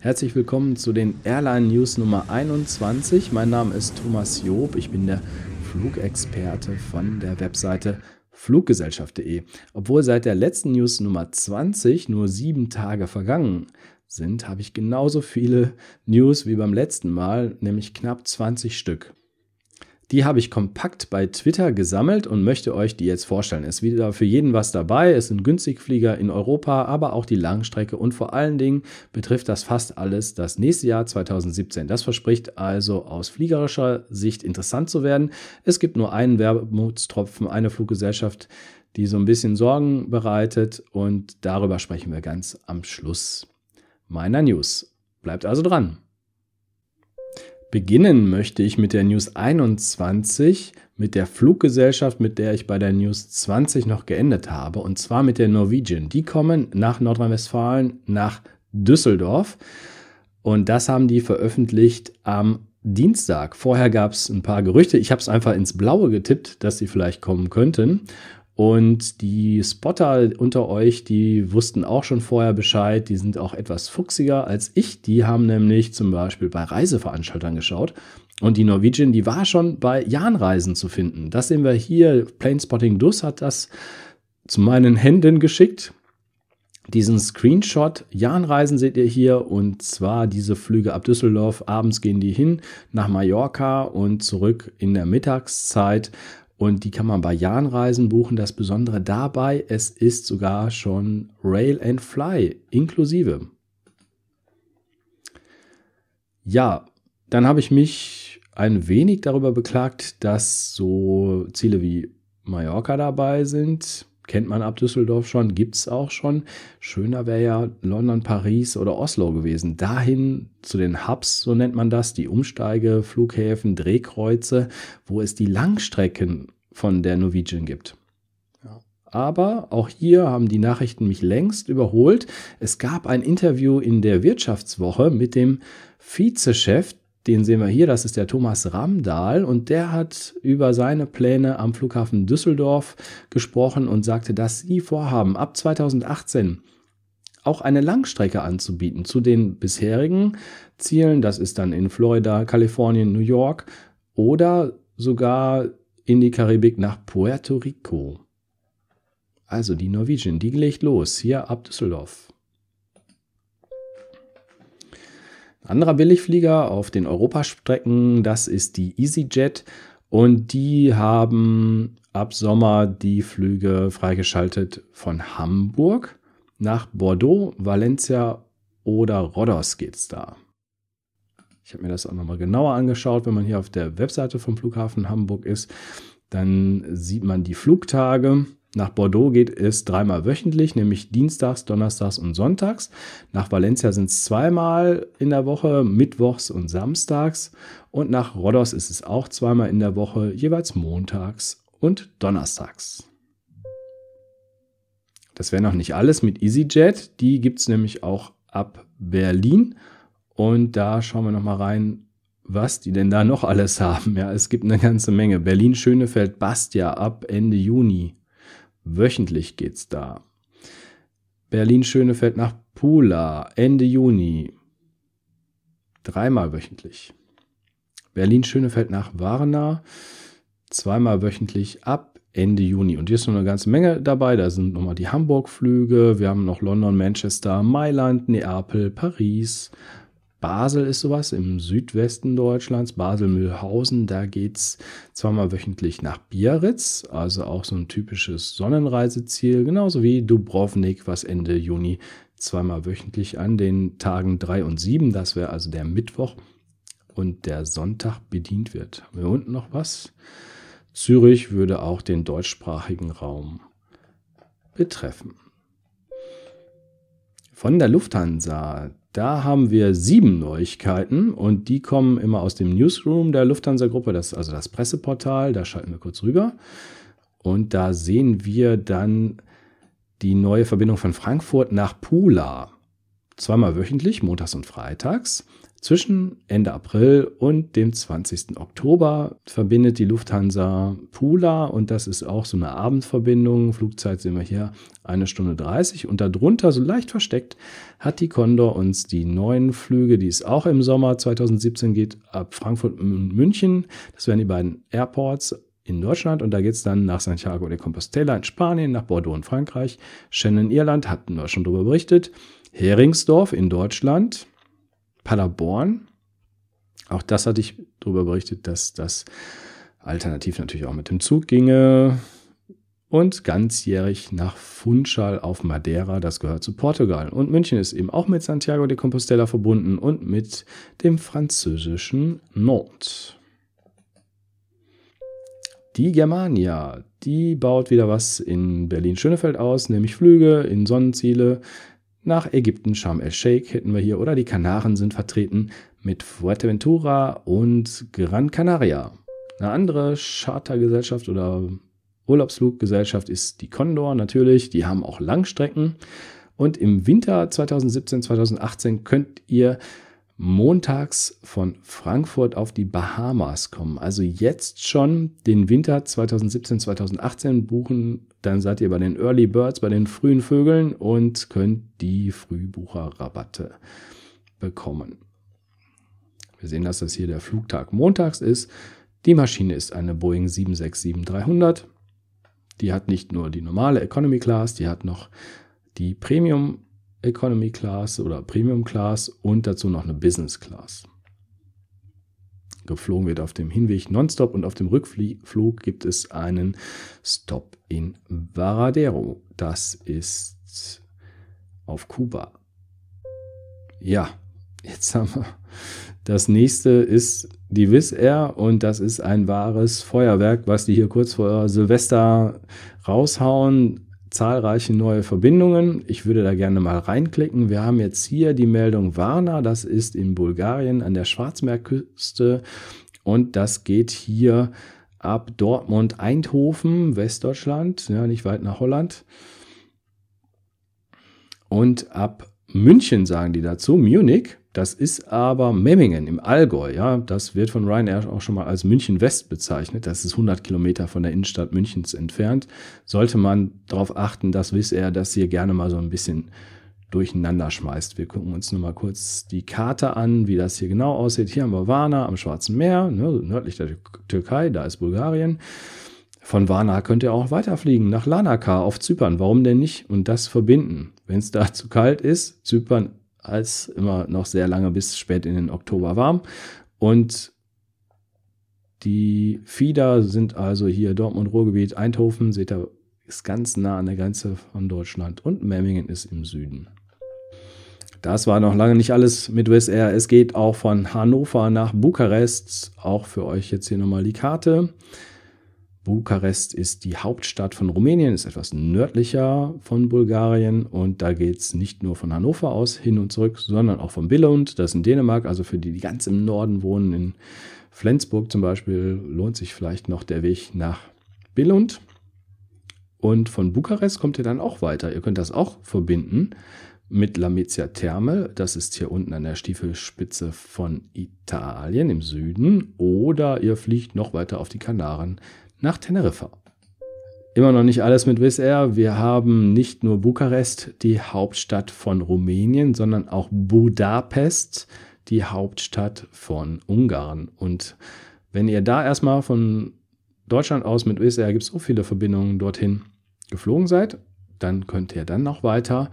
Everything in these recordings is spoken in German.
Herzlich willkommen zu den Airline News Nummer 21. Mein Name ist Thomas Job. Ich bin der Flugexperte von der Webseite fluggesellschaft.de. Obwohl seit der letzten News Nummer 20 nur sieben Tage vergangen sind, habe ich genauso viele News wie beim letzten Mal, nämlich knapp 20 Stück. Die habe ich kompakt bei Twitter gesammelt und möchte euch die jetzt vorstellen. Es ist wieder für jeden was dabei. Es sind Günstigflieger in Europa, aber auch die Langstrecke und vor allen Dingen betrifft das fast alles das nächste Jahr 2017. Das verspricht also aus fliegerischer Sicht interessant zu werden. Es gibt nur einen Wermutstropfen, eine Fluggesellschaft, die so ein bisschen Sorgen bereitet und darüber sprechen wir ganz am Schluss meiner News. Bleibt also dran. Beginnen möchte ich mit der News 21, mit der Fluggesellschaft, mit der ich bei der News 20 noch geendet habe, und zwar mit der Norwegian. Die kommen nach Nordrhein-Westfalen, nach Düsseldorf. Und das haben die veröffentlicht am Dienstag. Vorher gab es ein paar Gerüchte. Ich habe es einfach ins Blaue getippt, dass sie vielleicht kommen könnten. Und die Spotter unter euch, die wussten auch schon vorher Bescheid, die sind auch etwas fuchsiger als ich. Die haben nämlich zum Beispiel bei Reiseveranstaltern geschaut. Und die Norwegian, die war schon bei Jahnreisen zu finden. Das sehen wir hier. Planespotting Dus hat das zu meinen Händen geschickt. Diesen Screenshot, Jahnreisen seht ihr hier und zwar diese Flüge ab Düsseldorf. Abends gehen die hin nach Mallorca und zurück in der Mittagszeit und die kann man bei Jahnreisen buchen. Das Besondere dabei, es ist sogar schon Rail and Fly inklusive. Ja, dann habe ich mich ein wenig darüber beklagt, dass so Ziele wie Mallorca dabei sind kennt man ab Düsseldorf schon, gibt es auch schon. Schöner wäre ja London, Paris oder Oslo gewesen. Dahin zu den Hubs, so nennt man das, die Umsteige, Flughäfen, Drehkreuze, wo es die Langstrecken von der Norwegian gibt. Aber auch hier haben die Nachrichten mich längst überholt. Es gab ein Interview in der Wirtschaftswoche mit dem Vizechef den sehen wir hier, das ist der Thomas Ramdahl und der hat über seine Pläne am Flughafen Düsseldorf gesprochen und sagte, dass sie vorhaben, ab 2018 auch eine Langstrecke anzubieten zu den bisherigen Zielen. Das ist dann in Florida, Kalifornien, New York oder sogar in die Karibik nach Puerto Rico. Also die Norwegian, die legt los, hier ab Düsseldorf. Anderer Billigflieger auf den Europastrecken, das ist die EasyJet. Und die haben ab Sommer die Flüge freigeschaltet von Hamburg nach Bordeaux, Valencia oder Rhodos geht's da. Ich habe mir das auch nochmal genauer angeschaut. Wenn man hier auf der Webseite vom Flughafen Hamburg ist, dann sieht man die Flugtage. Nach Bordeaux geht es dreimal wöchentlich, nämlich dienstags, donnerstags und sonntags. Nach Valencia sind es zweimal in der Woche, mittwochs und samstags. Und nach Rhodos ist es auch zweimal in der Woche, jeweils montags und donnerstags. Das wäre noch nicht alles mit EasyJet. Die gibt es nämlich auch ab Berlin. Und da schauen wir nochmal rein, was die denn da noch alles haben. Ja, es gibt eine ganze Menge. Berlin-Schönefeld-Bastia ab Ende Juni. Wöchentlich geht's da. Berlin-Schönefeld nach Pula, Ende Juni. Dreimal wöchentlich. Berlin-Schönefeld nach Warna, zweimal wöchentlich ab Ende Juni. Und hier ist noch eine ganze Menge dabei. Da sind nochmal die Hamburg-Flüge. Wir haben noch London, Manchester, Mailand, Neapel, Paris, Basel ist sowas im Südwesten Deutschlands, Basel-Mühlhausen. Da geht es zweimal wöchentlich nach Biarritz, also auch so ein typisches Sonnenreiseziel, genauso wie Dubrovnik, was Ende Juni zweimal wöchentlich an den Tagen 3 und 7, das wäre also der Mittwoch und der Sonntag bedient wird. Haben wir unten noch was? Zürich würde auch den deutschsprachigen Raum betreffen. Von der Lufthansa, da haben wir sieben Neuigkeiten und die kommen immer aus dem Newsroom der Lufthansa-Gruppe, das also das Presseportal. Da schalten wir kurz rüber. Und da sehen wir dann die neue Verbindung von Frankfurt nach Pula. zweimal wöchentlich, montags und freitags. Zwischen Ende April und dem 20. Oktober verbindet die Lufthansa Pula und das ist auch so eine Abendverbindung. Flugzeit sehen wir hier eine Stunde 30 und darunter, so leicht versteckt, hat die Condor uns die neuen Flüge, die es auch im Sommer 2017 geht, ab Frankfurt und München. Das wären die beiden Airports in Deutschland und da geht es dann nach Santiago de Compostela in Spanien, nach Bordeaux in Frankreich, Shannon Irland, hatten wir schon darüber berichtet, Heringsdorf in Deutschland, Paderborn. Auch das hatte ich darüber berichtet, dass das alternativ natürlich auch mit dem Zug ginge. Und ganzjährig nach Funchal auf Madeira, das gehört zu Portugal. Und München ist eben auch mit Santiago de Compostela verbunden und mit dem französischen Nantes. Die Germania, die baut wieder was in Berlin-Schönefeld aus, nämlich Flüge in Sonnenziele nach Ägypten, Sharm el-Sheikh hätten wir hier oder die Kanaren sind vertreten mit Fuerteventura und Gran Canaria. Eine andere Chartergesellschaft oder Urlaubsfluggesellschaft ist die Condor natürlich. Die haben auch Langstrecken. Und im Winter 2017, 2018 könnt ihr montags von Frankfurt auf die Bahamas kommen. Also jetzt schon den Winter 2017, 2018 buchen, dann seid ihr bei den Early Birds, bei den frühen Vögeln und könnt die Frühbucherrabatte bekommen. Wir sehen, dass das hier der Flugtag montags ist. Die Maschine ist eine Boeing 767-300. Die hat nicht nur die normale Economy Class, die hat noch die Premium Economy Class oder Premium Class und dazu noch eine Business Class. Geflogen wird auf dem Hinweg nonstop und auf dem Rückflug gibt es einen Stop in Varadero. Das ist auf Kuba. Ja, jetzt haben wir. Das nächste ist die Wizz Air und das ist ein wahres Feuerwerk, was die hier kurz vor Silvester raushauen zahlreiche neue Verbindungen. Ich würde da gerne mal reinklicken. Wir haben jetzt hier die Meldung Varna, das ist in Bulgarien an der Schwarzmeerküste und das geht hier ab Dortmund, Eindhoven, Westdeutschland, ja, nicht weit nach Holland. Und ab München sagen die dazu, Munich, das ist aber Memmingen im Allgäu. Ja, das wird von Ryanair auch schon mal als München West bezeichnet. Das ist 100 Kilometer von der Innenstadt Münchens entfernt. Sollte man darauf achten, dass Wizz Air das hier gerne mal so ein bisschen durcheinander schmeißt. Wir gucken uns nur mal kurz die Karte an, wie das hier genau aussieht. Hier haben wir Varna am Schwarzen Meer, ne, nördlich der Türkei, da ist Bulgarien. Von Varna könnt ihr auch weiterfliegen nach Lanaka auf Zypern. Warum denn nicht? Und das verbinden. Wenn es da zu kalt ist, Zypern als immer noch sehr lange bis spät in den Oktober warm. Und die Fieder sind also hier Dortmund, Ruhrgebiet, Eindhoven, seht ihr, ist ganz nah an der Grenze von Deutschland und Memmingen ist im Süden. Das war noch lange nicht alles mit Wizz Air. Es geht auch von Hannover nach Bukarest. Auch für euch jetzt hier nochmal die Karte. Bukarest ist die Hauptstadt von Rumänien, ist etwas nördlicher von Bulgarien und da geht es nicht nur von Hannover aus hin und zurück, sondern auch von Billund, das ist in Dänemark, also für die, die ganz im Norden wohnen, in Flensburg zum Beispiel, lohnt sich vielleicht noch der Weg nach Billund. Und von Bukarest kommt ihr dann auch weiter. Ihr könnt das auch verbinden mit Lamezia Therme. Das ist hier unten an der Stiefelspitze von Italien im Süden. Oder ihr fliegt noch weiter auf die Kanaren nach Teneriffa. Immer noch nicht alles mit Wizz Air. Wir haben nicht nur Bukarest, die Hauptstadt von Rumänien, sondern auch Budapest, die Hauptstadt von Ungarn. Und wenn ihr da erstmal von Deutschland aus mit Wizz Air gibt es so viele Verbindungen dorthin geflogen seid, dann könnt ihr dann noch weiter.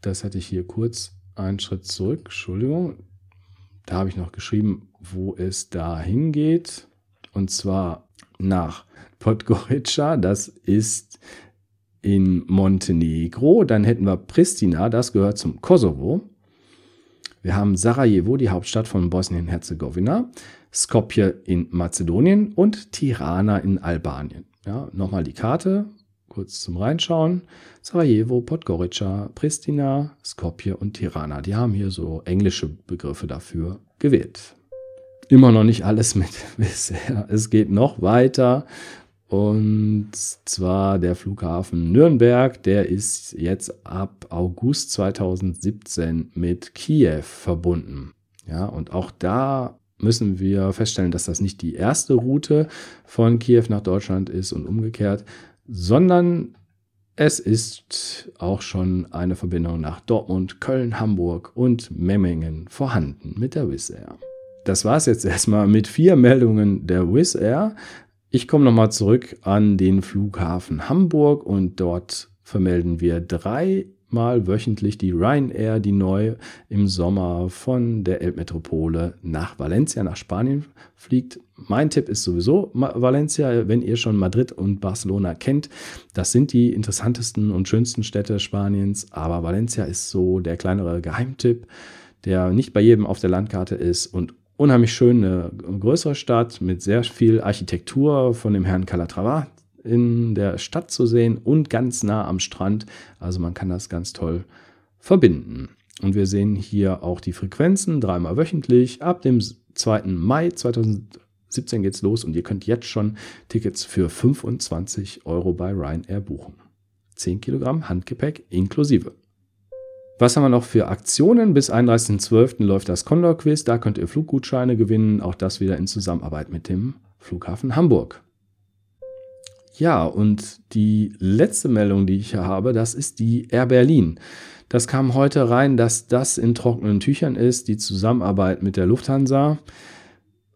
Das hatte ich hier kurz einen Schritt zurück. Entschuldigung. Da habe ich noch geschrieben, wo es da hingeht. Und zwar nach Podgorica, das ist in Montenegro. Dann hätten wir Pristina, das gehört zum Kosovo. Wir haben Sarajevo, die Hauptstadt von Bosnien-Herzegowina, Skopje in Mazedonien und Tirana in Albanien. Ja, nochmal die Karte, kurz zum Reinschauen. Sarajevo, Podgorica, Pristina, Skopje und Tirana. Die haben hier so englische Begriffe dafür gewählt immer noch nicht alles mit bisher. Es geht noch weiter. Und zwar der Flughafen Nürnberg, der ist jetzt ab August 2017 mit Kiew verbunden. Ja, und auch da müssen wir feststellen, dass das nicht die erste Route von Kiew nach Deutschland ist und umgekehrt, sondern es ist auch schon eine Verbindung nach Dortmund, Köln, Hamburg und Memmingen vorhanden mit der Wizz Air. Das war es jetzt erstmal mit vier Meldungen der Wizz Air. Ich komme nochmal zurück an den Flughafen Hamburg und dort vermelden wir dreimal wöchentlich die Ryanair, die neu im Sommer von der Elbmetropole nach Valencia, nach Spanien fliegt. Mein Tipp ist sowieso Valencia, wenn ihr schon Madrid und Barcelona kennt. Das sind die interessantesten und schönsten Städte Spaniens, aber Valencia ist so der kleinere Geheimtipp, der nicht bei jedem auf der Landkarte ist und unheimlich schön, eine größere Stadt mit sehr viel Architektur von dem Herrn Calatrava in der Stadt zu sehen und ganz nah am Strand. Also man kann das ganz toll verbinden. Und wir sehen hier auch die Frequenzen dreimal wöchentlich. Ab dem 2. Mai 2017 geht's los und ihr könnt jetzt schon Tickets für 25 Euro bei Ryanair buchen. 10 Kilogramm Handgepäck inklusive. Was haben wir noch für Aktionen? Bis 31.12. läuft das Condor Quiz. Da könnt ihr Fluggutscheine gewinnen. Auch das wieder in Zusammenarbeit mit dem Flughafen Hamburg. Ja, und die letzte Meldung, die ich hier habe, das ist die Air Berlin. Das kam heute rein, dass das in trockenen Tüchern ist, die Zusammenarbeit mit der Lufthansa.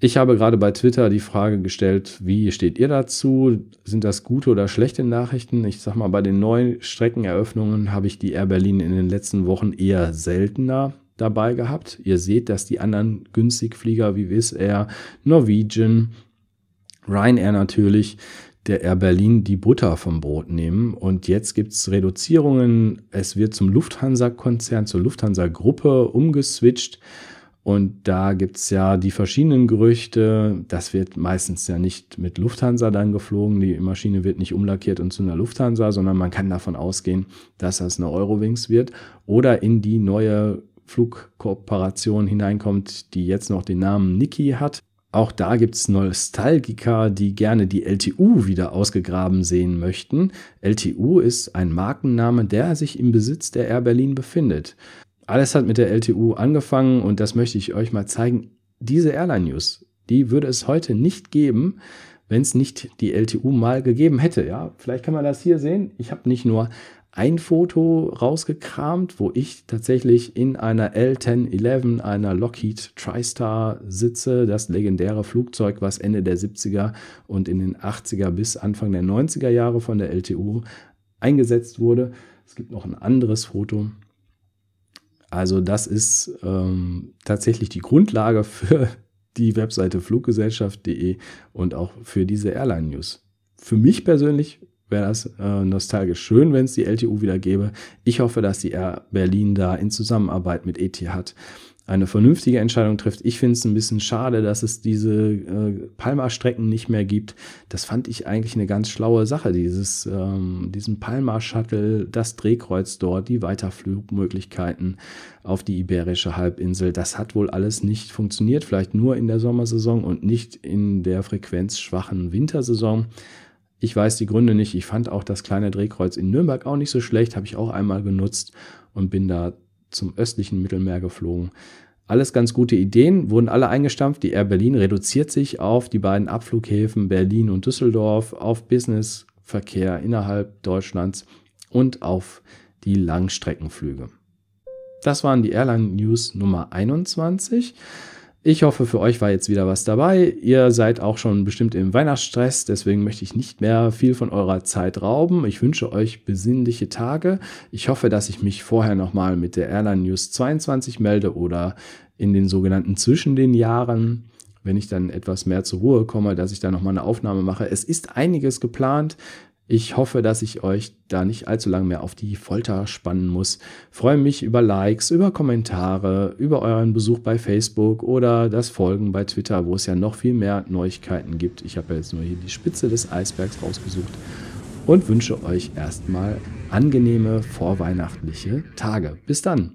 Ich habe gerade bei Twitter die Frage gestellt, wie steht ihr dazu? Sind das gute oder schlechte Nachrichten? Ich sag mal, bei den neuen Streckeneröffnungen habe ich die Air Berlin in den letzten Wochen eher seltener dabei gehabt. Ihr seht, dass die anderen Günstigflieger wie Wizz Air, Norwegian, Ryanair natürlich, der Air Berlin die Butter vom Brot nehmen. Und jetzt gibt es Reduzierungen. Es wird zum Lufthansa-Konzern, zur Lufthansa-Gruppe umgeswitcht. Und da gibt es ja die verschiedenen Gerüchte. Das wird meistens ja nicht mit Lufthansa dann geflogen. Die Maschine wird nicht umlackiert und zu einer Lufthansa, sondern man kann davon ausgehen, dass das eine Eurowings wird oder in die neue Flugkooperation hineinkommt, die jetzt noch den Namen Niki hat. Auch da gibt es Nostalgiker, die gerne die LTU wieder ausgegraben sehen möchten. LTU ist ein Markenname, der sich im Besitz der Air Berlin befindet. Alles hat mit der LTU angefangen und das möchte ich euch mal zeigen. Diese Airline News, die würde es heute nicht geben, wenn es nicht die LTU mal gegeben hätte. Ja, vielleicht kann man das hier sehen. Ich habe nicht nur ein Foto rausgekramt, wo ich tatsächlich in einer L1011, einer Lockheed TriStar sitze, das legendäre Flugzeug, was Ende der 70er und in den 80er bis Anfang der 90er Jahre von der LTU eingesetzt wurde. Es gibt noch ein anderes Foto, also das ist ähm, tatsächlich die Grundlage für die Webseite fluggesellschaft.de und auch für diese Airline News. Für mich persönlich wäre das äh, nostalgisch schön, wenn es die LTU wieder gäbe. Ich hoffe, dass die Air Berlin da in Zusammenarbeit mit Etihad eine vernünftige Entscheidung trifft. Ich finde es ein bisschen schade, dass es diese äh, Palma-Strecken nicht mehr gibt. Das fand ich eigentlich eine ganz schlaue Sache, dieses, ähm, diesen Palma-Shuttle, das Drehkreuz dort, die Weiterflugmöglichkeiten auf die Iberische Halbinsel. Das hat wohl alles nicht funktioniert, vielleicht nur in der Sommersaison und nicht in der frequenzschwachen Wintersaison. Ich weiß die Gründe nicht. Ich fand auch das kleine Drehkreuz in Nürnberg auch nicht so schlecht, habe ich auch einmal genutzt und bin da zum östlichen Mittelmeer geflogen. Alles ganz gute Ideen, wurden alle eingestampft. Die Air Berlin reduziert sich auf die beiden Abflughäfen Berlin und Düsseldorf, auf Businessverkehr innerhalb Deutschlands und auf die Langstreckenflüge. Das waren die Airline News Nummer 21. Ich hoffe, für euch war jetzt wieder was dabei. Ihr seid auch schon bestimmt im Weihnachtsstress, deswegen möchte ich nicht mehr viel von eurer Zeit rauben. Ich wünsche euch besinnliche Tage. Ich hoffe, dass ich mich vorher nochmal mit der Airline News 22 melde oder in den sogenannten zwischen den Jahren, wenn ich dann etwas mehr zur Ruhe komme, dass ich da nochmal eine Aufnahme mache. Es ist einiges geplant. Ich hoffe, dass ich euch da nicht allzu lange mehr auf die Folter spannen muss. Freue mich über Likes, über Kommentare, über euren Besuch bei Facebook oder das Folgen bei Twitter, wo es ja noch viel mehr Neuigkeiten gibt. Ich habe jetzt nur hier die Spitze des Eisbergs rausgesucht und wünsche euch erstmal angenehme vorweihnachtliche Tage. Bis dann.